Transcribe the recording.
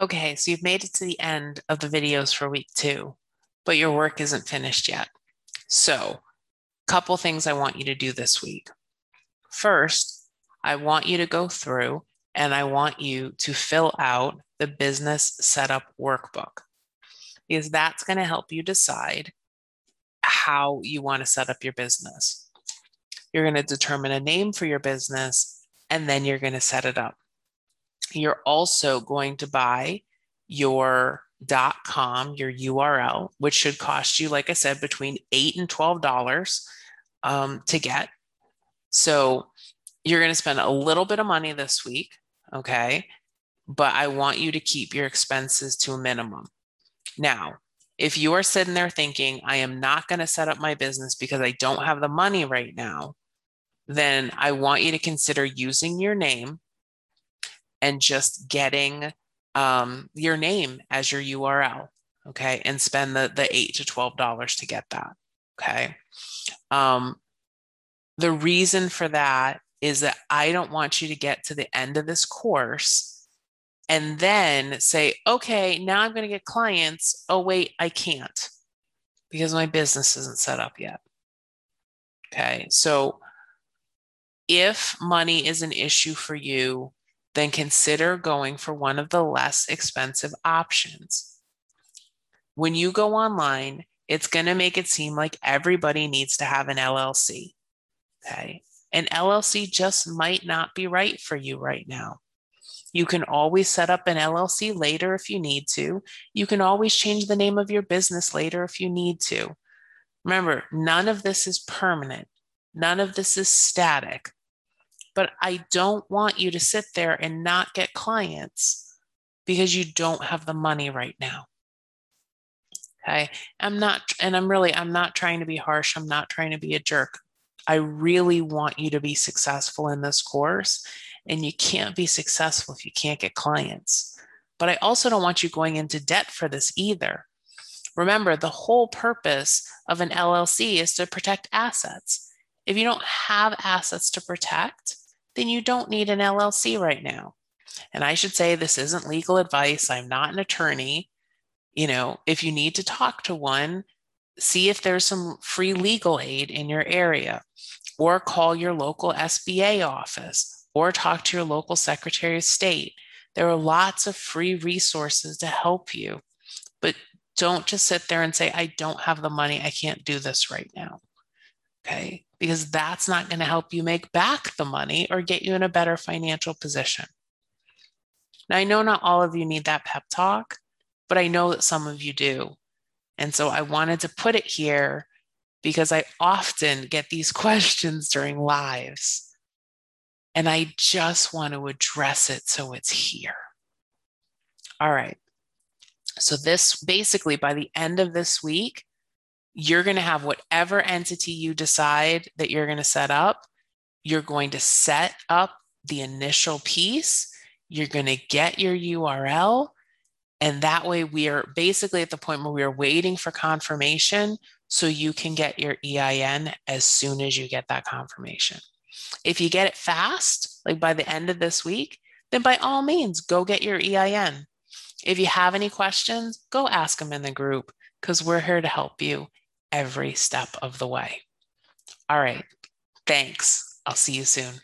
Okay, so you've made it to the end of the videos for week two, but your work isn't finished yet. So, a couple things I want you to do this week. First, I want you to go through and I want you to fill out the business setup workbook because that's going to help you decide how you want to set up your business. You're going to determine a name for your business and then you're going to set it up. You're also going to buy your .com, your URL, which should cost you, like I said, between eight and twelve dollars um, to get. So you're going to spend a little bit of money this week, okay? But I want you to keep your expenses to a minimum. Now, if you are sitting there thinking, I am not going to set up my business because I don't have the money right now, then I want you to consider using your name and just getting um, your name as your URL. Okay. And spend the, the eight to $12 to get that. Okay. Um, the reason for that is that I don't want you to get to the end of this course and then say, okay, now I'm going to get clients. Oh, wait, I can't because my business isn't set up yet. Okay. So if money is an issue for you, then consider going for one of the less expensive options. When you go online, it's going to make it seem like everybody needs to have an LLC. Okay. An LLC just might not be right for you right now. You can always set up an LLC later if you need to. You can always change the name of your business later if you need to. Remember, none of this is permanent, none of this is static but I don't want you to sit there and not get clients because you don't have the money right now. Okay. I'm not, and I'm really, I'm not trying to be harsh. I'm not trying to be a jerk. I really want you to be successful in this course. And you can't be successful if you can't get clients. But I also don't want you going into debt for this either. Remember, the whole purpose of an LLC is to protect assets. If you don't have assets to protect, then you don't need an LLC right now. And I should say this isn't legal advice. I'm not an attorney. You know, if you need to talk to one, see if there's some free legal aid in your area, or call your local SBA office, or talk to your local Secretary of State. There are lots of free resources to help you, but don't just sit there and say, I don't have the money. I can't do this right now. Okay because that's not going to help you make back the money or get you in a better financial position. Now, I know not all of you need that pep talk, but I know that some of you do. And so I wanted to put it here because I often get these questions during lives. And I just want to address it so it's here. All right. So, this basically by the end of this week, you're going to have whatever entity you decide that you're going to set up, you're going to set up the initial piece, you're going to get your URL. And that way, we are basically at the point where we are waiting for confirmation so you can get your EIN as soon as you get that confirmation. If you get it fast, like by the end of this week, then by all means, go get your EIN. If you have any questions, go ask them in the group because we're here to help you every step of the way. All right. Thanks. I'll see you soon.